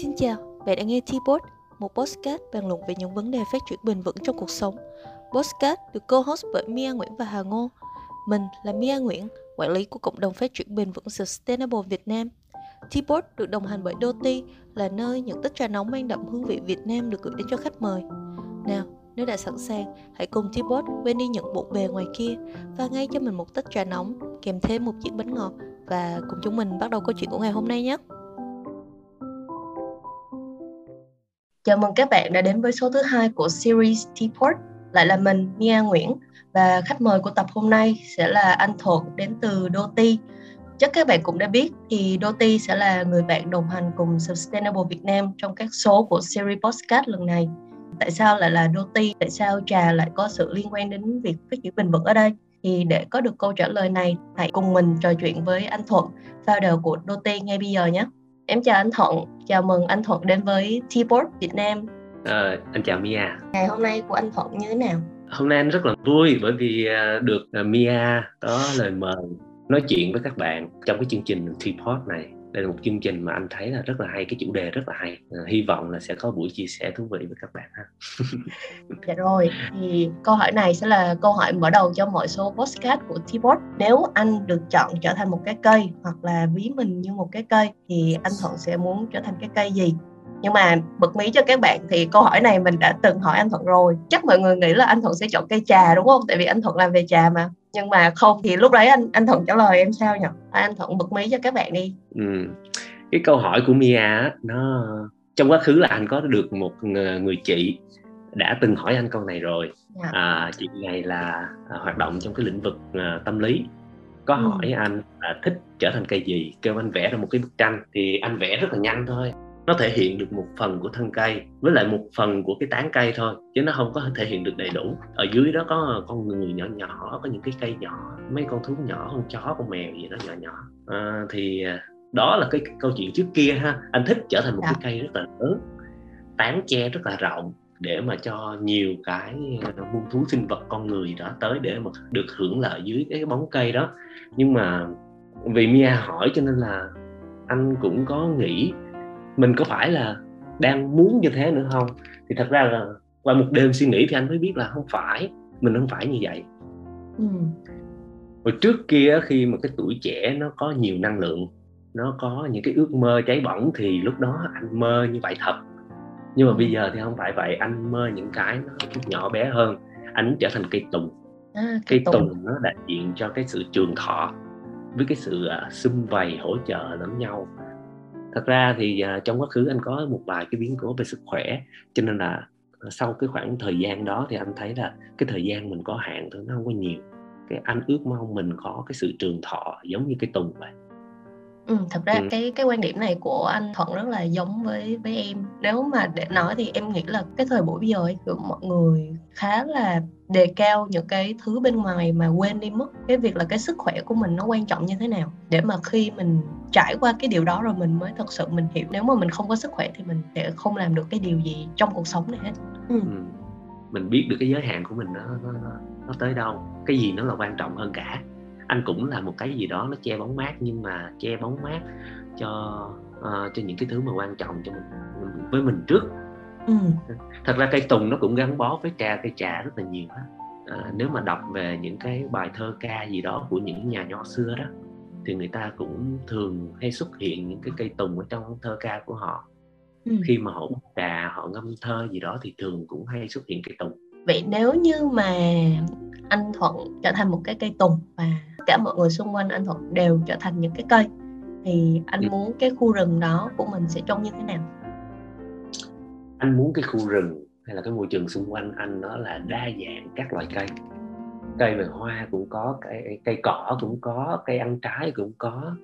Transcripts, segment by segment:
Xin chào, bạn đang nghe T-Bot, một podcast bàn luận về những vấn đề phát triển bền vững trong cuộc sống. Podcast được co-host bởi Mia Nguyễn và Hà Ngô. Mình là Mia Nguyễn, quản lý của cộng đồng phát triển bền vững Sustainable Việt Nam. t được đồng hành bởi Doti, là nơi những tách trà nóng mang đậm hương vị Việt Nam được gửi đến cho khách mời. Nào, nếu đã sẵn sàng, hãy cùng T-Pod quên đi những bộ bề ngoài kia và ngay cho mình một tách trà nóng kèm thêm một chiếc bánh ngọt và cùng chúng mình bắt đầu câu chuyện của ngày hôm nay nhé. Chào mừng các bạn đã đến với số thứ hai của series T-Port. Lại là mình, Mia Nguyễn và khách mời của tập hôm nay sẽ là anh Thuận đến từ Doti. Chắc các bạn cũng đã biết thì Doti sẽ là người bạn đồng hành cùng Sustainable Việt Nam trong các số của series podcast lần này. Tại sao lại là Doti? Tại sao trà lại có sự liên quan đến việc phát triển bền vững ở đây? Thì để có được câu trả lời này, hãy cùng mình trò chuyện với anh Thuận, founder của Doti ngay bây giờ nhé. Em chào anh Thuận, chào mừng anh Thuận đến với T-Port Việt Nam. À, anh chào Mia. Ngày hôm nay của anh Thuận như thế nào? Hôm nay anh rất là vui bởi vì à, được à, Mia có lời mời nói chuyện với các bạn trong cái chương trình T-Port này đây là một chương trình mà anh thấy là rất là hay cái chủ đề rất là hay. À, hy vọng là sẽ có buổi chia sẻ thú vị với các bạn ha. Dạ rồi thì câu hỏi này sẽ là câu hỏi mở đầu cho mọi số podcast của T-Bot nếu anh được chọn trở thành một cái cây hoặc là ví mình như một cái cây thì anh Thuận sẽ muốn trở thành cái cây gì? Nhưng mà bật mí cho các bạn thì câu hỏi này mình đã từng hỏi anh Thuận rồi. Chắc mọi người nghĩ là anh Thuận sẽ chọn cây trà đúng không? Tại vì anh Thuận làm về trà mà nhưng mà không thì lúc đấy anh anh Thuận trả lời em sao nhỉ anh Thuận bật mí cho các bạn đi ừ. cái câu hỏi của Mia nó trong quá khứ là anh có được một người chị đã từng hỏi anh câu này rồi. Dạ. à, chị này là à, hoạt động trong cái lĩnh vực à, tâm lý có ừ. hỏi anh là thích trở thành cây gì kêu anh vẽ ra một cái bức tranh thì anh vẽ rất là nhanh thôi nó thể hiện được một phần của thân cây với lại một phần của cái tán cây thôi chứ nó không có thể hiện được đầy đủ. Ở dưới đó có con người nhỏ nhỏ có những cái cây nhỏ mấy con thú nhỏ con chó con mèo gì đó nhỏ nhỏ. À, thì à, đó là cái câu chuyện trước kia ha. Anh thích trở thành một cái dạ. cây rất là lớn tán che rất là rộng để mà cho nhiều cái muôn thú sinh vật con người đó tới để mà được hưởng lợi dưới cái bóng cây đó. Nhưng mà vì Mia hỏi cho nên là anh cũng có nghĩ mình có phải là đang muốn như thế nữa không? Thì thật ra là qua một đêm suy nghĩ thì anh mới biết là không phải mình không phải như vậy. Ừ. hồi trước kia khi mà cái tuổi trẻ nó có nhiều năng lượng nó có những cái ước mơ cháy bỏng thì lúc đó anh mơ như vậy thật. Nhưng mà bây giờ thì không phải vậy anh mơ những cái nó nhỏ bé hơn. Anh trở thành cây tùng. À, cây tùng. tùng nó đại diện cho cái sự trường thọ với cái sự uh, xung vầy hỗ trợ lẫn nhau thật ra thì uh, trong quá khứ anh có một vài cái biến cố về sức khỏe cho nên là sau cái khoảng thời gian đó thì anh thấy là cái thời gian mình có hạn thôi nó không có nhiều cái anh ước mong mình có cái sự trường thọ giống như cái tùng vậy Ừ, thật ra ừ. cái cái quan điểm này của anh Thuận rất là giống với với em. Nếu mà để nói thì em nghĩ là cái thời buổi bây giờ ấy, mọi người khá là đề cao những cái thứ bên ngoài mà quên đi mất cái việc là cái sức khỏe của mình nó quan trọng như thế nào để mà khi mình trải qua cái điều đó rồi mình mới thật sự mình hiểu nếu mà mình không có sức khỏe thì mình sẽ không làm được cái điều gì trong cuộc sống này hết. Ừ. Ừ. Mình biết được cái giới hạn của mình nó nó nó, nó tới đâu, cái gì nó là quan trọng hơn cả anh cũng là một cái gì đó nó che bóng mát nhưng mà che bóng mát cho uh, cho những cái thứ mà quan trọng cho mình với mình trước ừ. thật ra cây tùng nó cũng gắn bó với trà cây trà rất là nhiều á à, nếu mà đọc về những cái bài thơ ca gì đó của những nhà nho xưa đó thì người ta cũng thường hay xuất hiện những cái cây tùng ở trong thơ ca của họ ừ. khi mà họ trà họ ngâm thơ gì đó thì thường cũng hay xuất hiện cây tùng vậy nếu như mà anh thuận trở thành một cái cây tùng và cả mọi người xung quanh anh thuận đều trở thành những cái cây thì anh ừ. muốn cái khu rừng đó của mình sẽ trông như thế nào anh muốn cái khu rừng hay là cái môi trường xung quanh anh nó là đa dạng các loại cây? Cây về hoa cũng có cây cây cỏ cũng có cây ăn trái cũng có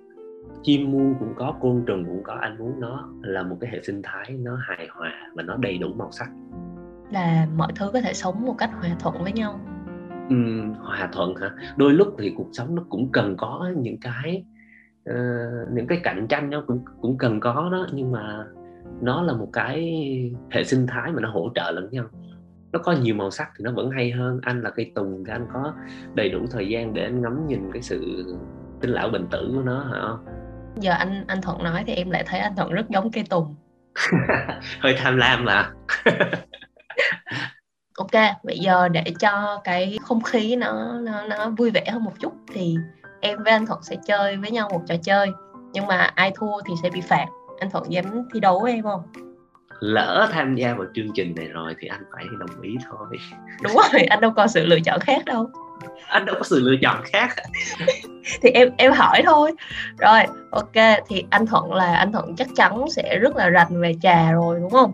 chim muôn cũng có côn trùng cũng có. Anh muốn nó là một cái hệ sinh thái nó hài hòa và nó đầy đủ màu sắc. Là mọi thứ có thể sống một cách hòa thuận với nhau. Um, hòa thuận hả? Đôi lúc thì cuộc sống nó cũng cần có những cái uh, những cái cạnh tranh nó cũng cũng cần có đó nhưng mà nó là một cái hệ sinh thái mà nó hỗ trợ lẫn nhau. Nó có nhiều màu sắc thì nó vẫn hay hơn. Anh là cây tùng thì anh có đầy đủ thời gian để anh ngắm nhìn cái sự sinh lão bệnh tử của nó hả giờ anh anh thuận nói thì em lại thấy anh thuận rất giống cây tùng. Hơi tham lam mà. Ok bây giờ để cho cái không khí nó nó nó vui vẻ hơn một chút thì em với anh thuận sẽ chơi với nhau một trò chơi. Nhưng mà ai thua thì sẽ bị phạt anh thuận dám thi đấu với em không? Lỡ tham gia vào chương trình này rồi thì anh phải đồng ý thôi. Đúng rồi anh đâu có sự lựa chọn khác đâu. Anh đâu có sự lựa chọn khác. Thì em em hỏi thôi. Rồi ok thì anh thuận là anh thuận chắc chắn sẽ rất là rành về trà rồi đúng không?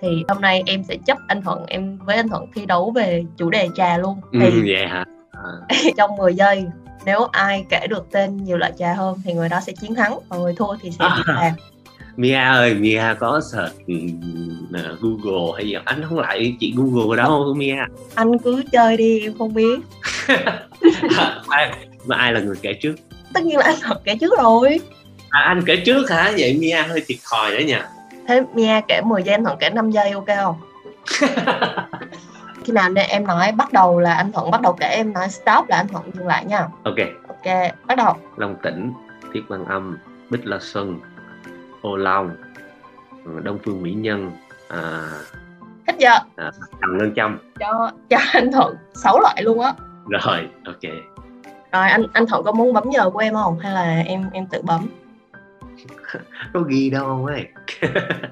Thì hôm nay em sẽ chấp anh thuận em với anh thuận thi đấu về chủ đề trà luôn. Ừ, thì ừ, vậy hả? À. trong 10 giây nếu ai kể được tên nhiều loại trà hơn thì người đó sẽ chiến thắng. Và người thua thì sẽ bị phạt Mia ơi, Mia có search uh, Google hay gì? Anh không lại chị Google đâu Mia? Anh cứ chơi đi, em không biết. Ai, Mà ai là người kể trước? Tất nhiên là anh thật kể trước rồi. À, Anh kể trước hả? Vậy Mia hơi thiệt thòi đấy nha Thế Mia kể 10 giây, anh Thuận kể 5 giây ok không? khi nào nên em nói bắt đầu là anh Thuận bắt đầu kể em nói stop là anh Thuận dừng lại nha. Ok. Ok, bắt đầu. Long Tĩnh, Thiết Văn Âm, Bích La Xuân ô long đông phương mỹ nhân à, hết giờ à, thằng ngân châm. Cho cho anh thuận sáu loại luôn á. Rồi ok. Rồi anh anh thuận có muốn bấm giờ của em không? Hay là em em tự bấm? Có ghi đâu không ấy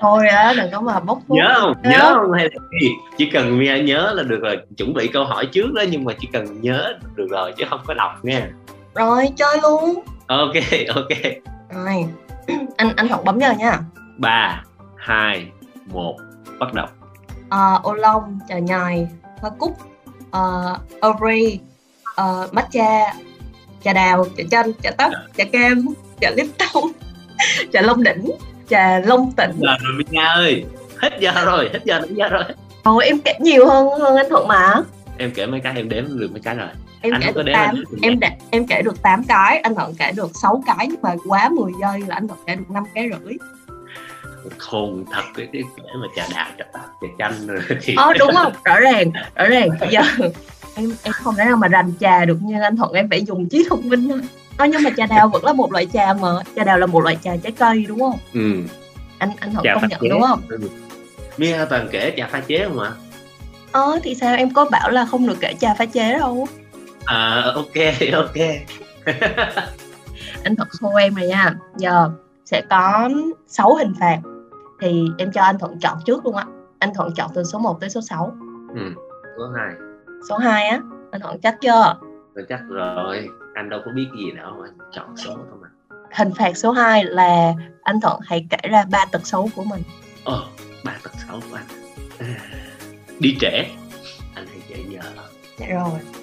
thôi á đừng có mà bốc thuốc. Nhớ không? Nhớ, nhớ không? Hay là gì? Chỉ cần Mia nhớ là được rồi. Chuẩn bị câu hỏi trước đó nhưng mà chỉ cần nhớ được rồi chứ không có đọc nha. Rồi chơi luôn. Ok ok. Rồi anh anh Thuận bấm giờ nha. Ba hai một bắt đầu. Uh, ô long trà nhài hoa cúc uh, ovary uh, matcha trà đào trà chanh trà tóc trà cam trà lipton trà long đỉnh trà long tịnh. Giờ rồi Minh ơi hết giờ rồi hết giờ hết giờ rồi. Ồ, em kể nhiều hơn hơn anh Thuận mà. Em kể mấy cái em đếm được mấy cái rồi em anh kể được 8, em đã, em kể được 8 cái anh thuận kể được 6 cái nhưng mà quá 10 giây là anh thuận kể được 5 cái rưỡi. Khôn thật cái cái kể mà trà đào trà táo trà chanh rồi thì ờ đúng không? Rõ ràng rõ ràng. Giờ em em không thể nào mà rành trà được như anh thuận em phải dùng trí thông minh thôi ờ, nhưng mà trà đào vẫn là một loại trà mà trà đào là một loại trà trái cây đúng không? Ừ. Anh anh thuận công nhận chế. đúng không? Ừ. Mia toàn kể trà pha chế không ạ? Ờ thì sao? Em có bảo là không được kể trà pha chế đâu à ok ok. Anh thuận khô em rồi nha. Giờ sẽ có 6 hình phạt. Thì em cho anh thuận chọn trước luôn ạ anh thuận chọn từ số 1 tới số 6 ừ số 2 số 2 á anh thuận chắc chưa? Tôi chắc rồi. Anh đâu có biết gì đâu mà chọn số thôi mà. Hình phạt số 2 là anh thuận hãy kể ra ba tật xấu của mình. Ờ ba tật xấu của anh. À, đi trễ. Anh hãy dậy giờ. Dạ rồi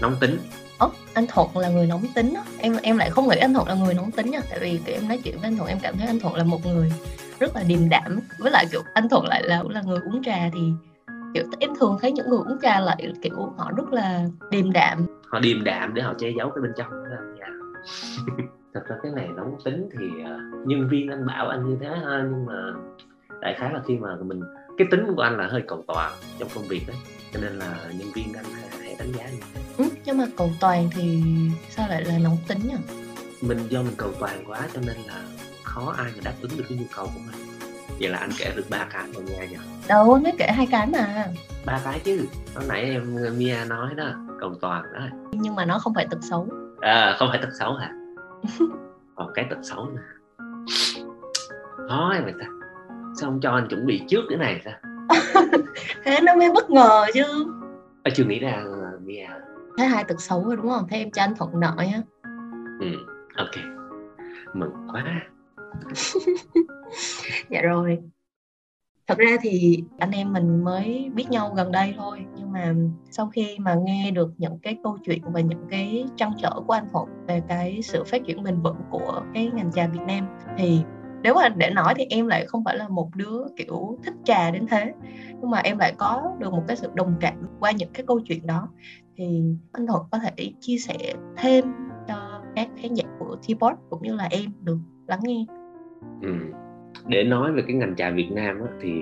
nóng tính. Ồ, anh Thuận là người nóng tính á em em lại không nghĩ anh Thuận là người nóng tính nha. Tại vì kiểu em nói chuyện với anh Thuận em cảm thấy anh Thuận là một người rất là điềm đạm. Với lại kiểu anh Thuận lại là là người uống trà thì kiểu em thường thấy những người uống trà lại kiểu họ rất là điềm đạm. Họ điềm đạm để họ che giấu cái bên trong. Đó dạ. thật ra cái này nóng tính thì uh, nhân viên anh bảo anh như thế ha nhưng mà đại khái là khi mà mình cái tính của anh là hơi cầu toàn trong công việc đấy. Cho nên là nhân viên anh đánh giá thế ừ, nhưng mà cầu toàn thì sao lại là nóng tính nhỉ? Mình do mình cầu toàn quá cho nên là khó ai mà đáp ứng được cái nhu cầu của mình. Vậy là anh kể được ba cái rồi nha nhỉ? Đâu anh mới kể hai cái mà. Ba cái chứ. Hồi nãy em Mia nói đó cầu toàn đó. Nhưng mà nó không phải tật xấu. À không phải tật xấu hả? Còn cái tật xấu nè nói vậy ta sao không cho anh chuẩn bị trước cái này ra thế nó mới bất ngờ chứ. À, chưa nghĩ ra Mia thế hai tật xấu rồi đúng không? Thế em cho anh thuận nợ nhá. Ừ ok. Mừng quá. Dạ rồi. Thật ra thì anh em mình mới biết nhau gần đây thôi nhưng mà sau khi mà nghe được những cái câu chuyện và những cái trăn trở của anh thuận về cái sự phát triển bền vững của cái ngành trà việt nam thì nếu mà để nói thì em lại không phải là một đứa kiểu thích trà đến thế nhưng mà em lại có được một cái sự đồng cảm qua những cái câu chuyện đó thì anh Thuận có thể chia sẻ thêm cho các khán giả của Teapot cũng như là em được lắng nghe ừ. để nói về cái ngành trà Việt Nam á, thì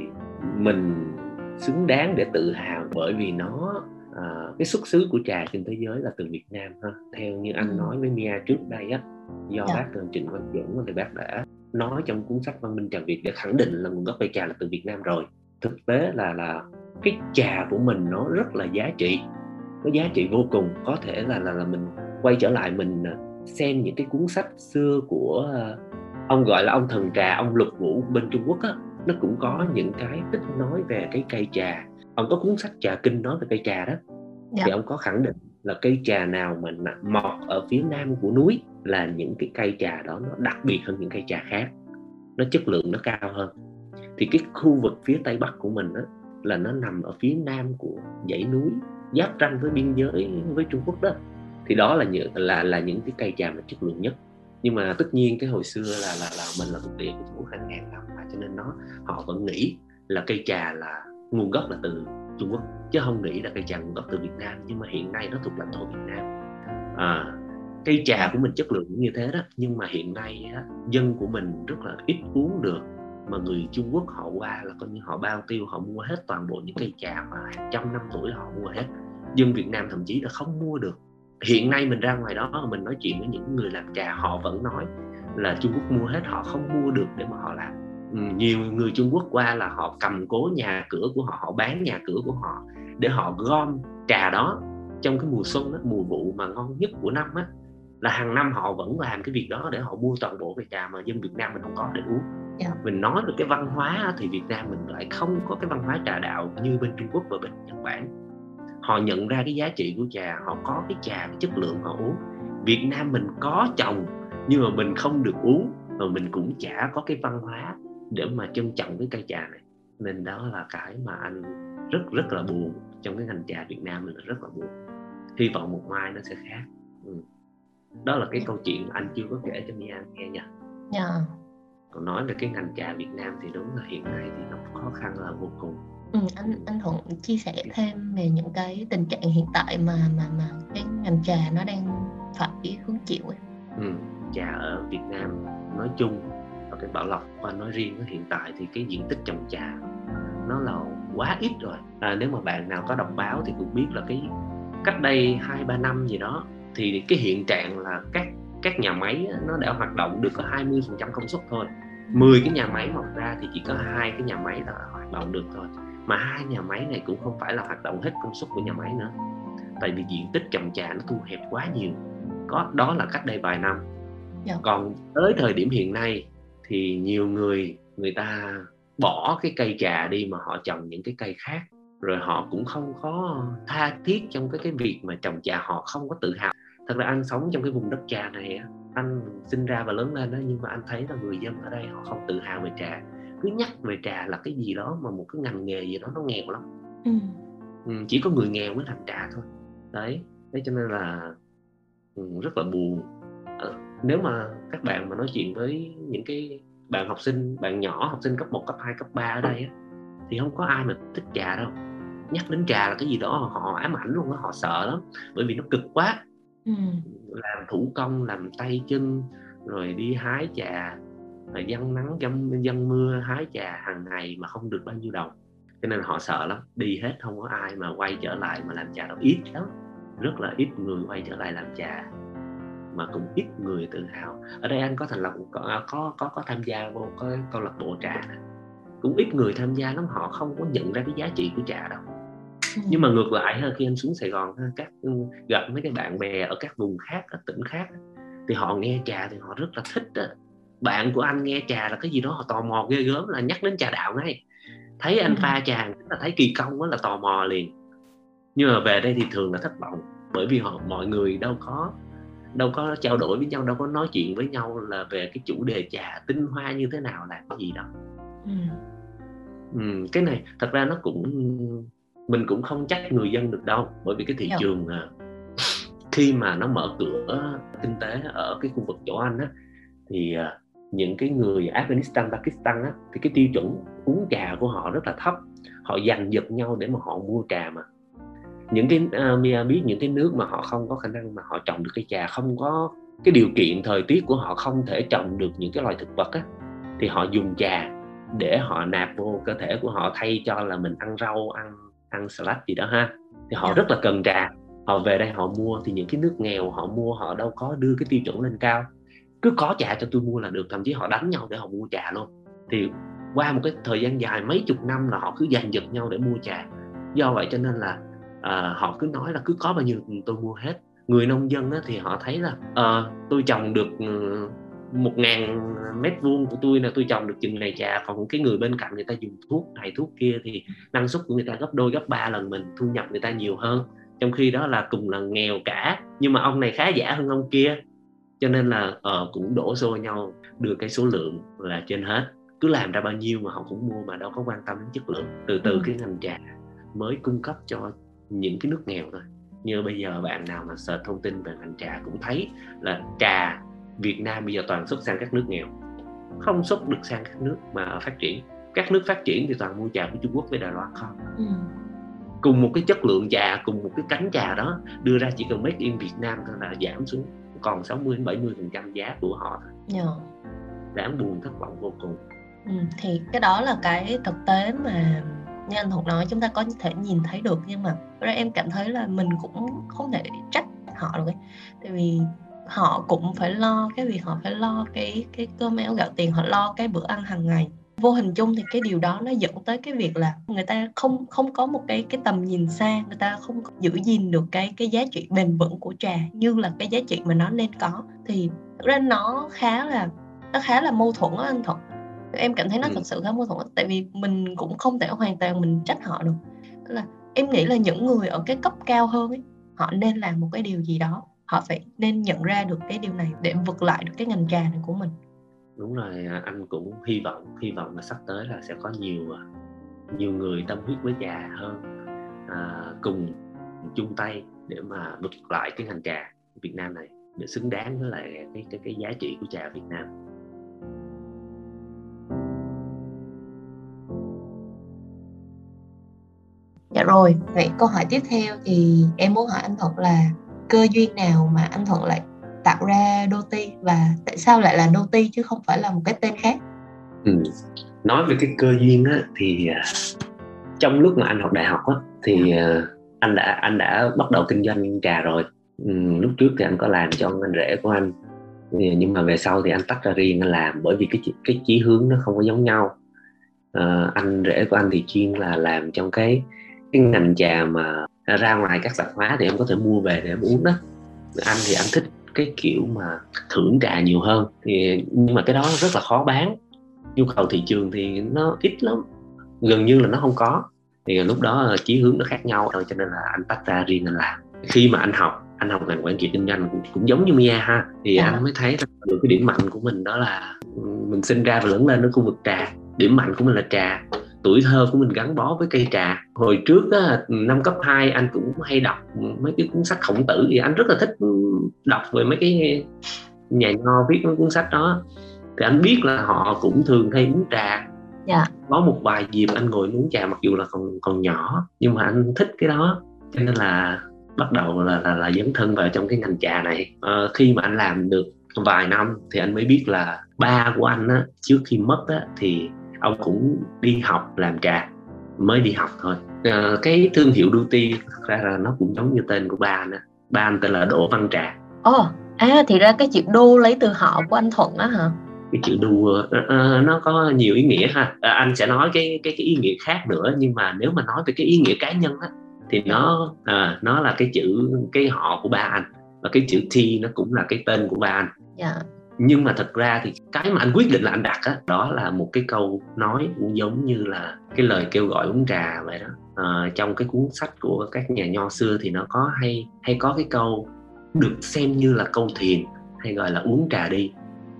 mình xứng đáng để tự hào bởi vì nó à, cái xuất xứ của trà trên thế giới là từ Việt Nam ha theo như anh ừ. nói với Mia trước đây á do yeah. Dạ. bác Trần Trịnh Quang Dũng thì bác đã nói trong cuốn sách văn minh trà Việt để khẳng định là nguồn gốc cây trà là từ Việt Nam rồi. Thực tế là là cái trà của mình nó rất là giá trị nó giá trị vô cùng. Có thể là là là mình quay trở lại mình à, xem những cái cuốn sách xưa của à, ông gọi là ông thần trà ông lục vũ bên Trung Quốc á nó cũng có những cái tích nói về cái cây trà. Ông có cuốn sách trà kinh nói về cây trà đó dạ. thì ông có khẳng định là cây trà nào mà mọc ở phía nam của núi là những cái cây trà đó nó đặc biệt hơn những cây trà khác. Nó chất lượng nó cao hơn. Thì cái khu vực phía tây bắc của mình đó, là nó nằm ở phía nam của dãy núi giáp ranh với biên giới với Trung Quốc đó. Thì đó là những là là những cái cây trà mà chất lượng nhất. Nhưng mà tất nhiên cái hồi xưa là là là mình là thuộc địa của Trung Quốc hàng ngàn năm mà cho nên nó họ vẫn nghĩ là cây trà là nguồn gốc là từ Trung Quốc chứ không nghĩ là cây trà nguồn gốc từ Việt Nam nhưng mà hiện nay nó thuộc lãnh thổ Việt Nam. À, cây trà của mình chất lượng như thế đó nhưng mà hiện nay á, dân của mình rất là ít uống được mà người Trung Quốc họ qua là coi như họ bao tiêu họ mua hết toàn bộ những cây trà mà hàng trăm năm tuổi họ mua hết. Dân Việt Nam thậm chí là không mua được. Hiện nay mình ra ngoài đó mình nói chuyện với những người làm trà họ vẫn nói là Trung Quốc mua hết họ không mua được để mà họ làm nhiều người Trung Quốc qua là họ cầm cố nhà cửa của họ họ bán nhà cửa của họ để họ gom trà đó trong cái mùa xuân đó, mùa vụ mà ngon nhất của năm á là hàng năm họ vẫn làm cái việc đó để họ mua toàn bộ cái trà mà dân Việt Nam mình không có để uống yeah. Dạ. mình nói được cái văn hóa thì Việt Nam mình lại không có cái văn hóa trà đạo như bên Trung Quốc và bên Nhật Bản họ nhận ra cái giá trị của trà họ có cái trà cái chất lượng họ uống Việt Nam mình có trồng nhưng mà mình không được uống và mình cũng chả có cái văn hóa để mà trân trọng cái cây trà này nên đó là cái mà anh rất rất là buồn trong cái ngành trà Việt Nam mình là rất là buồn hy vọng một mai nó sẽ khác ừ. đó là cái câu chuyện anh chưa có kể cho Mia nghe nha yeah. Dạ. còn nói về cái ngành trà Việt Nam thì đúng là hiện nay thì nó khó khăn là vô cùng Ừ, anh anh Thuận chia sẻ thêm về những cái tình trạng hiện tại mà mà mà cái ngành trà nó đang phải hứng chịu ấy. Ừ, trà ở Việt Nam nói chung và cái Bảo Lộc và nói riêng hiện tại thì cái diện tích trồng trà nó là quá ít rồi. À, nếu mà bạn nào có đọc báo thì cũng biết là cái cách đây hai ba năm gì đó thì cái hiện trạng là các các nhà máy nó đã hoạt động được có 20% công suất thôi 10 cái nhà máy mọc ra thì chỉ có hai cái nhà máy là hoạt động được thôi mà hai nhà máy này cũng không phải là hoạt động hết công suất của nhà máy nữa tại vì diện tích trồng trà nó thu hẹp quá nhiều có đó là cách đây vài năm. Dạ. còn tới thời điểm hiện nay thì nhiều người người ta bỏ cái cây trà đi mà họ trồng những cái cây khác. Rồi họ cũng không có tha thiết trong cái cái việc mà trồng trà họ không có tự hào. Thật ra anh sống trong cái vùng đất trà này anh sinh ra và lớn lên đó nhưng mà anh thấy là người dân ở đây họ không tự hào về trà. Cứ nhắc về trà là cái gì đó mà một cái ngành nghề gì đó nó nghèo lắm. Ừ. Ừ, chỉ có người nghèo mới làm trà thôi. Đấy thế cho nên là ừ, rất là buồn nếu mà các bạn mà nói chuyện với những cái bạn học sinh bạn nhỏ học sinh cấp 1, cấp 2, cấp 3 ở đây á, thì không có ai mà thích trà đâu. Nhắc đến trà là cái gì đó họ ám ảnh luôn á họ sợ lắm. Bởi vì nó cực quá. Ừ. làm thủ công làm tay chân rồi đi hái trà dân nắng dân dân mưa hái trà hàng ngày mà không được bao nhiêu đồng. Cho nên họ sợ lắm. Đi hết không có ai mà quay trở lại mà làm trà đâu. Ít lắm. Rất là ít người quay trở lại làm trà mà cũng ít người tự hào ở đây anh có thành lập có có có, có tham gia vô có câu lạc bộ trà này. cũng ít người tham gia lắm họ không có nhận ra cái giá trị của trà đâu ừ. nhưng mà ngược lại khi anh xuống Sài Gòn các ừ, gặp mấy cái bạn bè ở các vùng khác ở tỉnh khác thì họ nghe trà thì họ rất là thích đó bạn của anh nghe trà là cái gì đó họ tò mò ghê gớm là nhắc đến trà đạo ngay thấy anh ừ. pha trà là thấy kỳ công đó là tò mò liền nhưng mà về đây thì thường là thất vọng bởi vì họ mọi người đâu có đâu có trao đổi với nhau đâu có nói chuyện với nhau là về cái chủ đề trà tinh hoa như thế nào là cái gì đâu ừ. Ừ, cái này thật ra nó cũng mình cũng không trách người dân được đâu bởi vì cái thị trường à, khi mà nó mở cửa kinh tế ở cái khu vực chỗ anh á thì à, những cái người Afghanistan Pakistan á, thì cái tiêu chuẩn uống trà của họ rất là thấp. Họ giành giật nhau để mà họ mua trà mà những cái uh, Mia biết những cái nước mà họ không có khả năng mà họ trồng được cái trà không có cái điều kiện thời tiết của họ không thể trồng được những cái loài thực vật á thì họ dùng trà để họ nạp vô cơ thể của họ thay cho là mình ăn rau ăn ăn salad gì đó ha thì họ yeah. Dạ. rất là cần trà họ về đây họ mua thì những cái nước nghèo họ mua họ đâu có đưa cái tiêu chuẩn lên cao cứ có trà cho tôi mua là được thậm chí họ đánh nhau để họ mua trà luôn thì qua một cái thời gian dài mấy chục năm là họ cứ giành giật nhau để mua trà do vậy cho nên là à, họ cứ nói là cứ có bao nhiêu tôi mua hết. Người nông dân á, thì họ thấy là à, tôi trồng được ừ, một ngàn mét vuông của tôi là tôi trồng được chừng này trà còn cái người bên cạnh người ta dùng thuốc này thuốc kia thì năng suất của người ta gấp đôi gấp ba lần mình thu nhập người ta nhiều hơn. Trong khi đó là cùng là nghèo cả nhưng mà ông này khá giả hơn ông kia. Cho nên là uh, cũng đổ xô nhau đưa cái số lượng là trên hết. Cứ làm ra bao nhiêu mà họ cũng mua mà đâu có quan tâm đến chất lượng. Từ từ ừ. cái ngành trà mới cung cấp cho những cái nước nghèo thôi như bây giờ bạn nào mà search thông tin về ngành trà cũng thấy là trà Việt Nam bây giờ toàn xuất sang các nước nghèo không xuất được sang các nước mà phát triển các nước phát triển thì toàn mua trà của Trung Quốc với Đài Loan không ừ. cùng một cái chất lượng trà cùng một cái cánh trà đó đưa ra chỉ cần make in Việt Nam thôi là giảm xuống còn 60 đến 70 phần trăm giá của họ thôi yeah. Dạ. đáng buồn thất vọng vô cùng ừ, thì cái đó là cái thực tế mà như anh Thuận nói, chúng ta có thể nhìn thấy được, nhưng mà ra em cảm thấy là mình cũng không thể trách họ được ấy. Tại vì họ cũng phải lo cái việc họ phải lo cái cái cơm áo gạo tiền, họ lo cái bữa ăn hàng ngày. Vô hình chung thì cái điều đó nó dẫn tới cái việc là người ta không không có một cái cái tầm nhìn xa, người ta không giữ gìn được cái cái giá trị bền vững của trà như là cái giá trị mà nó nên có. Thì thực ra nó khá là, nó khá là mâu thuẫn đó anh thuận em cảm thấy nó ừ. thật sự khá mâu thuẫn tại vì mình cũng không thể hoàn toàn mình trách họ được. Là em nghĩ là những người ở cái cấp cao hơn ấy họ nên làm một cái điều gì đó họ phải nên nhận ra được cái điều này để vực lại được cái ngành trà này của mình. Đúng rồi anh cũng hy vọng hy vọng là sắp tới là sẽ có nhiều nhiều người tâm huyết với trà hơn à, cùng chung tay để mà vực lại cái ngành trà Việt Nam này để xứng đáng với lại cái cái cái giá trị của trà Việt Nam Dạ rồi, vậy câu hỏi tiếp theo thì em muốn hỏi anh Thuận là cơ duyên nào mà anh Thuận lại tạo ra Doti và tại sao lại là Doti chứ không phải là một cái tên khác? Ừ. Nói về cái cơ duyên á thì à, trong lúc mà anh học đại học á thì à, anh đã anh đã bắt đầu kinh doanh trà rồi. Ừ, lúc trước thì anh có làm cho anh rể của anh à, nhưng mà về sau thì anh tách ra riêng anh làm bởi vì cái cái chí hướng nó không có giống nhau. À, anh rể của anh thì chuyên là làm trong cái cái ngành trà mà ra ngoài các tạp hóa thì em có thể mua về để em uống đó. Anh thì anh thích cái kiểu mà thưởng trà nhiều hơn. Thì nhưng mà cái đó rất là khó bán. Nhu cầu thị trường thì nó ít lắm. Gần như là nó không có. Thì lúc đó chí hướng nó khác nhau cho nên là anh tách ra riêng anh làm. Khi mà anh học anh học ngành quản trị kinh doanh cũng, cũng giống như Mia ha thì à. anh mới thấy được cái điểm mạnh của mình đó là mình sinh ra và lớn lên ở khu vực trà. Điểm mạnh của mình là trà tuổi thơ của mình gắn bó với cây trà hồi trước á, năm cấp 2 anh cũng hay đọc mấy cái cuốn sách khổng tử thì anh rất là thích đọc về mấy cái nhà nho viết mấy cuốn sách đó thì anh biết là họ cũng thường hay uống trà yeah. Dạ. có một vài dịp anh ngồi uống trà mặc dù là còn còn nhỏ nhưng mà anh thích cái đó cho nên là bắt đầu là là, là dấn thân vào trong cái ngành trà này à, khi mà anh làm được vài năm thì anh mới biết là ba của anh á, trước khi mất á, thì ông cũng đi học làm trà mới đi học thôi. À, cái thương hiệu Duty ra là nó cũng giống như tên của ba anh á ba anh tên là Đỗ Văn Trà. Ồ oh, à thì ra cái chữ đô lấy từ họ của anh Thuận á hả? Cái chữ đu uh, uh, nó có nhiều ý nghĩa ha. À, anh sẽ nói cái cái cái ý nghĩa khác nữa nhưng mà nếu mà nói về cái ý nghĩa cá nhân á thì nó à, nó là cái chữ cái họ của ba anh. Và cái chữ T nó cũng là cái tên của ba anh. Yeah. Nhưng mà thật ra thì cái mà anh quyết định là anh đặt á đó là một cái câu nói cũng giống như là cái lời kêu gọi uống trà vậy đó. À, trong cái cuốn sách của các nhà nho xưa thì nó có hay hay có cái câu được xem như là câu thiền hay gọi là uống trà đi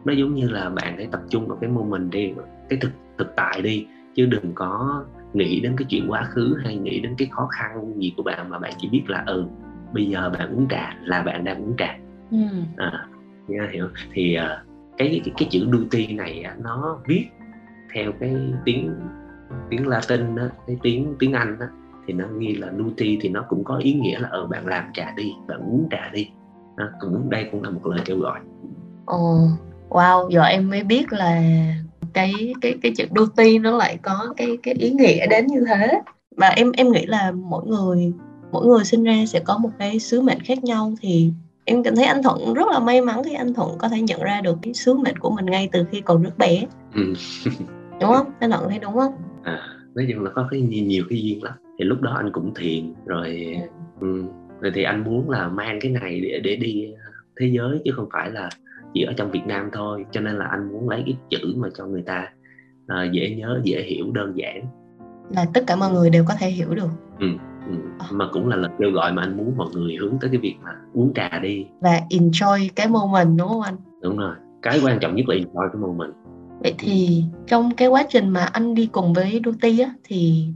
nó giống như là bạn hãy tập trung vào cái moment đi cái thực thực tại đi chứ đừng có nghĩ đến cái chuyện quá khứ hay nghĩ đến cái khó khăn gì của bạn mà bạn chỉ biết là ừ bây giờ bạn uống trà là bạn đang uống trà. Ừ. à, nha hiểu. Thì uh, cái, cái cái chữ duty này uh, nó viết theo cái tiếng tiếng Latin đó, cái tiếng tiếng Anh đó, thì nó ghi là duty thì nó cũng có ý nghĩa là ở bạn làm trà đi bạn uống trà đi. Đó, cũng đây cũng là một lời kêu gọi. Ồ wow giờ em mới biết là cái cái cái chữ duty nó lại có cái cái ý nghĩa đến như thế. Và em em nghĩ là mỗi người mỗi người sinh ra sẽ có một cái sứ mệnh khác nhau thì em cảm thấy anh thuận rất là may mắn khi anh thuận có thể nhận ra được cái sứ mệnh của mình ngay từ khi còn rất bé. Ừ. đúng không? Anh thuận thấy đúng không? À nói chung là có cái nhiều, nhiều cái duyên lắm. Thì lúc đó anh cũng thiền rồi ừ. Ừ, rồi thì anh muốn là mang cái này để để đi thế giới chứ không phải là chỉ ở trong Việt Nam thôi. Cho nên là anh muốn lấy cái chữ mà cho người ta uh, dễ nhớ dễ hiểu đơn giản. Là tất cả mọi người đều có thể hiểu được. Ừ, ừ. À. mà cũng là lời kêu gọi mà anh muốn mọi người hướng tới cái việc mà uống trà đi và enjoy cái moment đúng không anh đúng rồi cái quan trọng nhất là enjoy cái moment vậy thì trong cái quá trình mà anh đi cùng với Duty á thì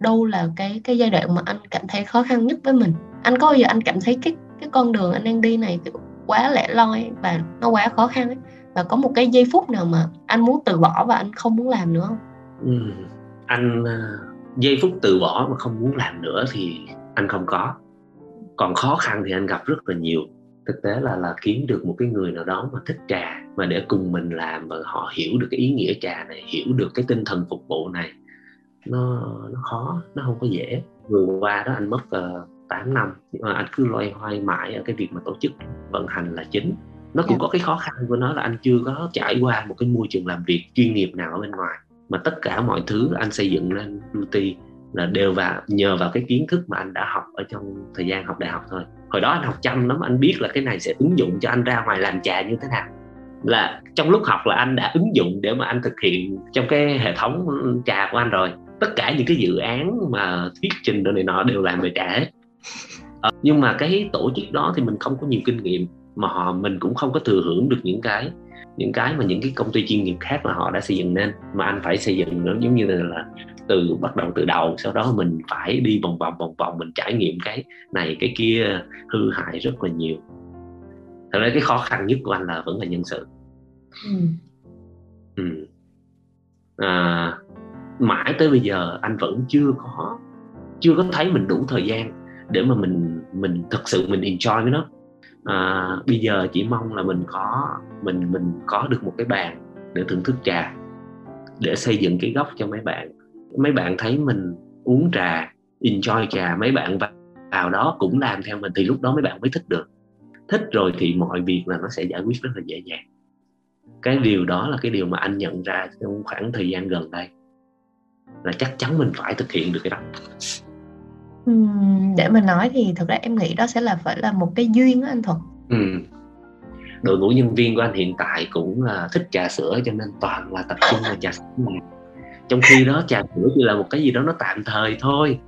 đâu là cái cái giai đoạn mà anh cảm thấy khó khăn nhất với mình anh có bao giờ anh cảm thấy cái cái con đường anh đang đi này kiểu quá lẻ loi và nó quá khó khăn ấy và có một cái giây phút nào mà anh muốn từ bỏ và anh không muốn làm nữa không ừ. anh ờ, giây phút từ bỏ mà không muốn làm nữa thì anh không có còn khó khăn thì anh gặp rất là nhiều thực tế là là kiếm được một cái người nào đó mà thích trà mà để cùng mình làm và họ hiểu được cái ý nghĩa trà này hiểu được cái tinh thần phục vụ này nó nó khó nó không có dễ vừa qua đó anh mất uh, ờ, 8 năm nhưng mà anh cứ loay hoay mãi ở cái việc mà tổ chức vận hành là chính nó cũng yeah. Dạ. có cái khó khăn của nó là anh chưa có trải qua một cái môi trường làm việc chuyên nghiệp nào ở bên ngoài mà tất cả mọi thứ anh xây dựng lên beauty là đều vào nhờ vào cái kiến thức mà anh đã học ở trong thời gian học đại học thôi. Hồi đó anh học chăm lắm anh biết là cái này sẽ ứng dụng cho anh ra ngoài làm trà như thế nào. Là trong lúc học là anh đã ứng dụng để mà anh thực hiện trong cái hệ thống trà của anh rồi. Tất cả những cái dự án mà thuyết trình đồ này nọ đều làm về trà hết. Ờ, nhưng mà cái tổ chức đó thì mình không có nhiều kinh nghiệm mà họ mình cũng không có thừa hưởng được những cái những cái mà những cái công ty chuyên nghiệp khác mà họ đã xây dựng nên mà anh phải xây dựng nó giống như là, là từ bắt đầu từ đầu sau đó mình phải đi vòng vòng vòng vòng mình trải nghiệm cái này cái kia hư hại rất là nhiều thật ra cái khó khăn nhất của anh là vẫn là nhân sự ừ. Ừ. À, mãi tới bây giờ anh vẫn chưa có chưa có thấy mình đủ thời gian để mà mình mình thực sự mình enjoy với nó à, bây giờ chỉ mong là mình có mình mình có được một cái bàn để thưởng thức trà để xây dựng cái góc cho mấy bạn. Mấy bạn thấy mình uống trà enjoy trà mấy bạn vào đó cũng làm theo mình thì lúc đó mấy bạn mới thích được. Thích rồi thì mọi việc là nó sẽ giải quyết rất là dễ dàng. Cái điều đó là cái điều mà anh nhận ra trong khoảng thời gian gần đây là chắc chắn mình phải thực hiện được cái đó để mà nói thì thực ra em nghĩ đó sẽ là phải là một cái duyên đó anh Thuận ừ. đội ngũ nhân viên của anh hiện tại cũng là thích trà sữa cho nên toàn là tập trung vào trà sữa trong khi đó trà sữa chỉ là một cái gì đó nó tạm thời thôi.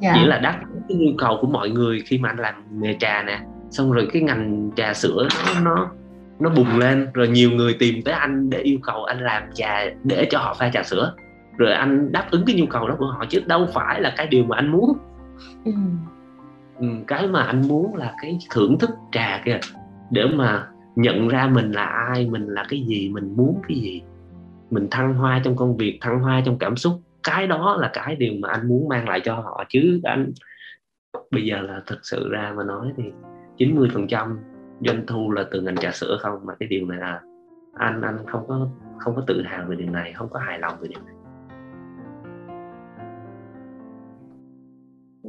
Dạ. chỉ là đáp cái nhu cầu của mọi người khi mà anh làm nghề trà nè. Xong rồi cái ngành trà sữa nó nó nó bùng lên rồi nhiều người tìm tới anh để yêu cầu anh làm trà để cho họ pha trà sữa. Rồi anh đáp ứng cái nhu cầu đó của họ chứ đâu phải là cái điều mà anh muốn Ừ. ừ. cái mà anh muốn là cái thưởng thức trà kìa, để mà nhận ra mình là ai, mình là cái gì, mình muốn cái gì. Mình thăng hoa trong công việc, thăng hoa trong cảm xúc, cái đó là cái điều mà anh muốn mang lại cho họ. Chứ anh, bây giờ là thực sự ra mà nói thì 90 phần trăm doanh thu là từ ngành trà sữa không, mà cái điều này là anh anh không có không có tự hào về điều này, không có hài lòng về điều này.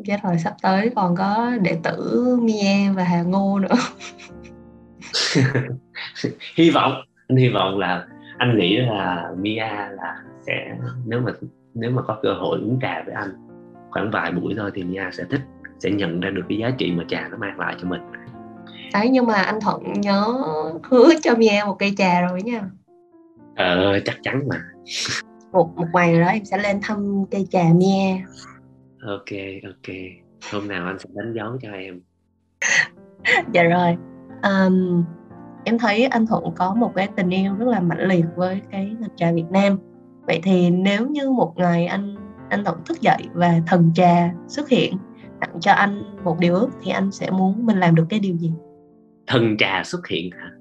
Chết rồi sắp tới còn có đệ tử Mie và Hà Ngô nữa. Hy vọng anh hy vọng là anh nghĩ là Mia là sẽ nếu mà nếu mà có cơ hội uống trà với anh khoảng vài buổi thôi thì Mia sẽ thích sẽ nhận ra được cái giá trị mà trà nó mang lại cho mình. Đấy nhưng mà anh Thuận nhớ hứa cho Mia một cây trà rồi nha. Ờ chắc chắn mà. Một một ngày rồi đó em sẽ lên thăm cây trà Mia ok ok. Hôm nào anh sẽ đánh dấu cho em. Dạ rồi. Um, em thấy anh thuận có một cái tình yêu rất là mạnh liệt với cái ngành trà việt nam. Vậy thì nếu như một ngày anh anh thuận thức dậy và thần trà xuất hiện tặng cho anh một điều ước thì anh sẽ muốn mình làm được cái điều gì? Thần trà xuất hiện hả?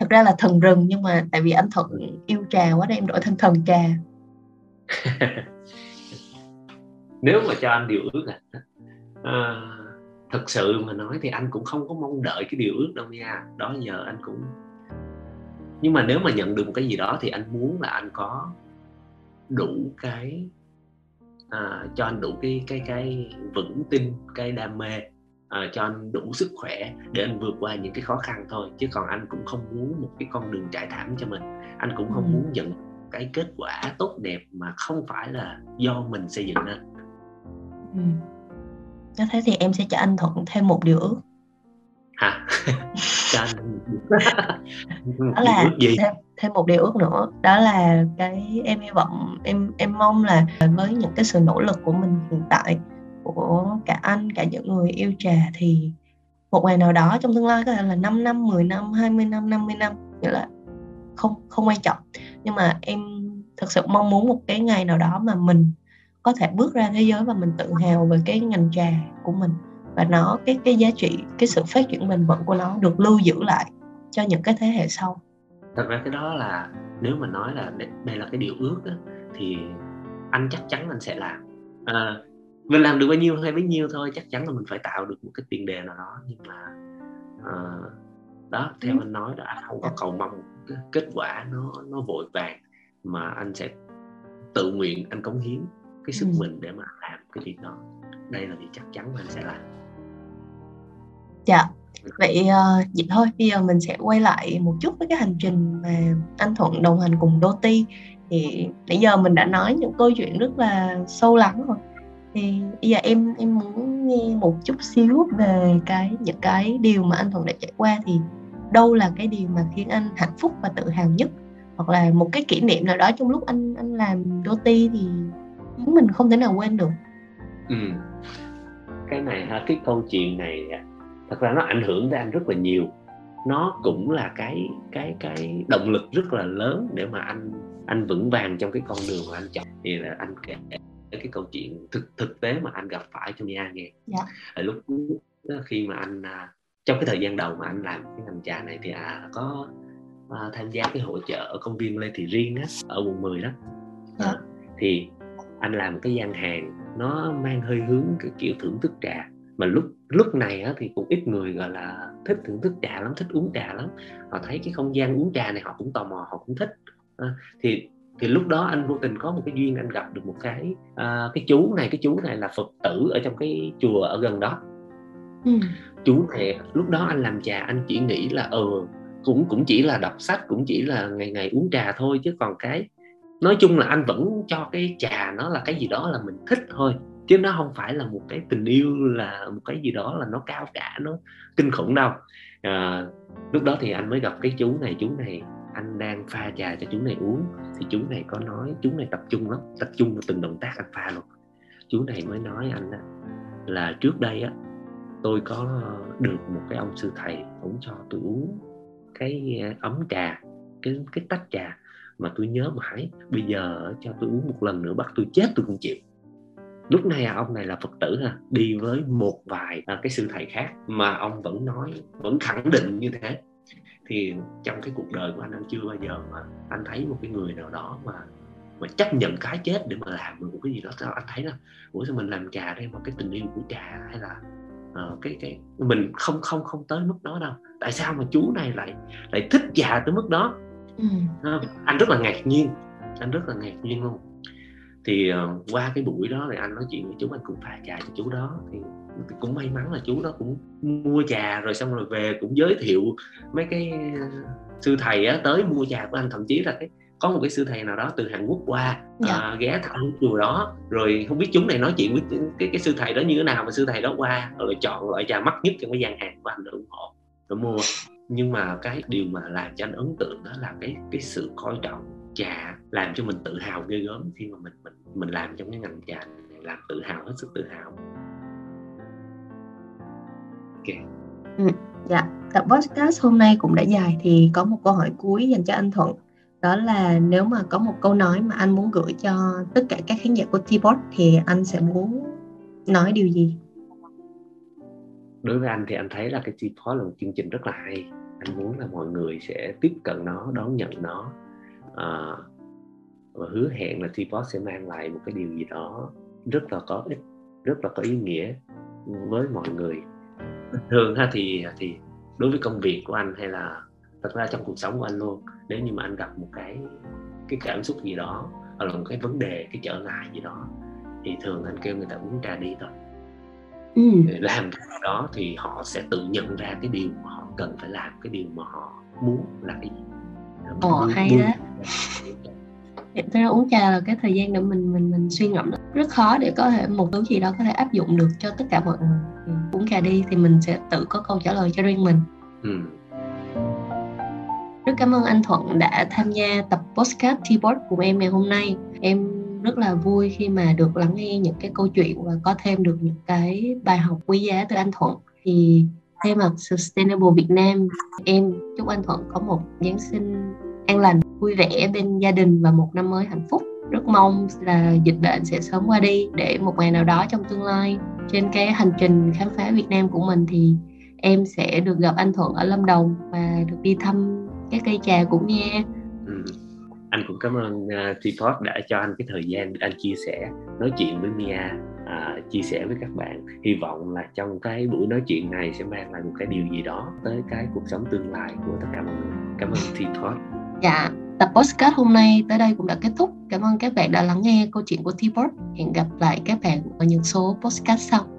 Thật ra là thần rừng nhưng mà tại vì anh thuận yêu trà quá nên em đổi thành thần trà nếu mà cho anh điều ước à, à thật sự mà nói thì anh cũng không có mong đợi cái điều ước đâu nha. Đó giờ anh cũng nhưng mà nếu mà nhận được một cái gì đó thì anh muốn là anh có đủ cái à, cho anh đủ cái cái cái vững tin cái đam mê uh, cho anh đủ sức khỏe để anh vượt qua những cái khó khăn thôi. Chứ còn anh cũng không muốn một cái con đường trải thảm cho mình. Anh cũng không ừ. muốn nhận cái kết quả tốt đẹp mà không phải là do mình xây dựng nên ừ. nếu thế thì em sẽ cho anh thuận thêm một điều ước. Hả? Cho anh đó là gì? Thêm, thêm một điều ước nữa. Đó là cái em hy vọng em em mong là với những cái sự nỗ lực của mình hiện tại của cả anh cả những người yêu trà thì một ngày nào đó trong tương lai có thể là 5 năm, 10 năm, 20 năm, 50 năm nghĩa là không không quan trọng. Nhưng mà em thực sự mong muốn một cái ngày nào đó mà mình có thể bước ra thế giới và mình tự hào về cái ngành trà của mình. Và nó cái cái giá trị cái sự phát triển bền vững của nó được lưu giữ lại cho những cái thế hệ sau. Thật ra cái đó là nếu mà nói là đây là cái điều ước đó, thì anh chắc chắn anh sẽ làm. À, mình làm được bao nhiêu hay bấy nhiêu thôi chắc chắn là mình phải tạo được một cái tiền đề nào đó nhưng mà uh, đó theo ừ. anh nói là anh không có cầu mong kết quả nó nó vội vàng mà anh sẽ tự nguyện anh cống hiến cái sức ừ. mình để mà làm cái việc đó. Đây là việc chắc chắn mà anh sẽ làm. Dạ. Vậy uh, vậy thôi bây giờ mình sẽ quay lại một chút với cái hành trình mà anh thuận đồng hành cùng đô ti. Thì nãy giờ mình đã nói những câu chuyện rất là sâu lắng rồi. Thì bây giờ em em muốn nghe một chút xíu về cái những cái điều mà anh thuận đã trải qua. Thì đâu là cái điều mà khiến anh hạnh phúc và tự hào nhất? Hoặc là một cái kỷ niệm nào đó trong lúc anh anh làm đô ti thì chúng mình không thể nào quên được ừ. cái này ha cái câu chuyện này thật ra nó ảnh hưởng tới anh rất là nhiều nó cũng là cái cái cái động lực rất là lớn để mà anh anh vững vàng trong cái con đường mà anh chọn thì là anh kể cái câu chuyện thực thực tế mà anh gặp phải cho Mia nghe dạ. ở lúc khi mà anh à, trong cái thời gian đầu mà anh làm cái ngành trà này thì à có à, tham gia cái hỗ trợ ở công viên Lê Thị Riêng á ở quận 10 đó dạ. à, thì anh làm cái gian hàng nó mang hơi hướng cái kiểu thưởng thức trà. Mà lúc lúc này á, thì cũng ít người gọi là thích thưởng thức trà lắm thích uống trà lắm. Họ thấy cái không gian uống trà này họ cũng tò mò họ cũng thích. À, thì thì lúc đó anh vô tình có một cái duyên anh gặp được một cái à, cái chú này. Cái chú này là phật tử ở trong cái chùa ở gần đó. Ừ. chú này lúc đó anh làm trà anh chỉ nghĩ là ờ ừ, cũng cũng chỉ là đọc sách cũng chỉ là ngày ngày uống trà thôi chứ còn cái nói chung là anh vẫn cho cái trà nó là cái gì đó là mình thích thôi chứ nó không phải là một cái tình yêu là một cái gì đó là nó cao cả nó kinh khủng đâu. À, lúc đó thì anh mới gặp cái chú này chú này anh đang pha trà cho chú này uống thì chú này có nói chú này tập trung lắm tập trung vào từng động tác anh pha luôn. Chú này mới nói anh đó, là trước đây á tôi có được một cái ông sư thầy ông cho tôi uống cái ờ, ấm trà cái cái tách trà mà tôi nhớ mãi. Bây giờ cho tôi uống một lần nữa bắt tôi chết tôi cũng chịu. Lúc này à, ông này là phật tử ha đi với một vài à, cái sư thầy khác mà ông vẫn nói vẫn khẳng định như thế. Thì trong cái cuộc đời của anh anh chưa bao giờ mà anh thấy một cái người nào đó mà mà chấp nhận cái chết để mà làm một cái gì đó. Sao anh thấy là ủa sao mình làm trà đây mà cái tình yêu của trà hay là uh, cái cái mình không không không tới mức đó đâu. Tại sao mà chú này lại lại thích trà tới mức đó? Ừ. anh rất là ngạc nhiên anh rất là ngạc nhiên luôn thì uh, qua cái buổi đó thì anh nói chuyện với chú anh cũng pha trà cho chú đó thì cũng may mắn là chú đó cũng mua trà rồi xong rồi về cũng giới thiệu mấy cái sư thầy á, tới mua trà của anh thậm chí là cái có một cái sư thầy nào đó từ Hàn Quốc qua dạ. à, ghé thăm chùa đó rồi không biết chúng này nói chuyện với cái cái sư thầy đó như thế nào mà sư thầy đó qua rồi chọn loại trà mắc nhất trong cái gian hàng của anh để ủng hộ rồi mua nhưng mà cái điều mà làm cho anh ấn tượng đó là cái cái sự coi trọng trà làm cho mình tự hào ghê gớm khi mà mình mình mình làm trong cái ngành trà này làm tự hào hết sức tự hào. Ok. Ừ, dạ. Tập podcast hôm nay cũng đã dài thì có một câu hỏi cuối dành cho anh Thuận. Đó là nếu mà có một câu nói mà anh muốn gửi cho tất cả các khán giả của t thì anh sẽ muốn nói điều gì? Đối với anh thì anh thấy là cái T-Pod là một chương trình rất là hay. Anh muốn là mọi người sẽ tiếp cận nó, đón nhận nó à, và hứa hẹn là T-Pod sẽ mang lại một cái điều gì đó rất là có ích, rất là có ý nghĩa với mọi người thường ha thì thì đối với công việc của anh hay là thật ra trong cuộc sống của anh luôn nếu như mà anh gặp một cái cái cảm xúc gì đó hoặc là một cái vấn đề cái trở ngại gì đó thì thường anh kêu người ta uống trà đi thôi ừ. làm cái đó thì họ sẽ tự nhận ra cái điều mà họ cần phải làm cái điều mà họ muốn là cái gì Ồ hay đó Thật ra uống trà là cái thời gian để mình mình mình suy ngẫm rất khó để có thể một thứ gì đó có thể áp dụng được cho tất cả mọi người. Uống trà đi thì mình sẽ tự có câu trả lời cho riêng mình. Ừ. Rất cảm ơn anh Thuận đã tham gia tập podcast T-Board cùng em ngày hôm nay. Em rất là vui khi mà được lắng nghe những cái câu chuyện và có thêm được những cái bài học quý giá từ anh Thuận. Thì thay mặt Sustainable Việt Nam, em chúc anh Thuận có một Giáng sinh an lành, vui vẻ bên gia đình và một năm mới hạnh phúc. Rất mong là dịch bệnh sẽ sớm qua đi để một ngày nào đó trong tương lai trên cái hành trình khám phá Việt Nam của mình thì em sẽ được gặp anh Thuận ở Lâm Đồng và được đi thăm các cây trà cũng nha. Ừ. Anh cũng cảm ơn ờ, uh, Tripod đã cho anh cái thời gian để anh chia sẻ nói chuyện với Mia à, chia sẻ với các bạn hy vọng là trong cái buổi nói chuyện này sẽ mang lại một cái điều gì đó tới cái cuộc sống tương lai của tất cả mọi người cảm ơn Tripod Dạ, tập podcast hôm nay tới đây cũng đã kết thúc. Cảm ơn các bạn đã lắng nghe câu chuyện của Tripod Hẹn gặp lại các bạn ở những số podcast sau.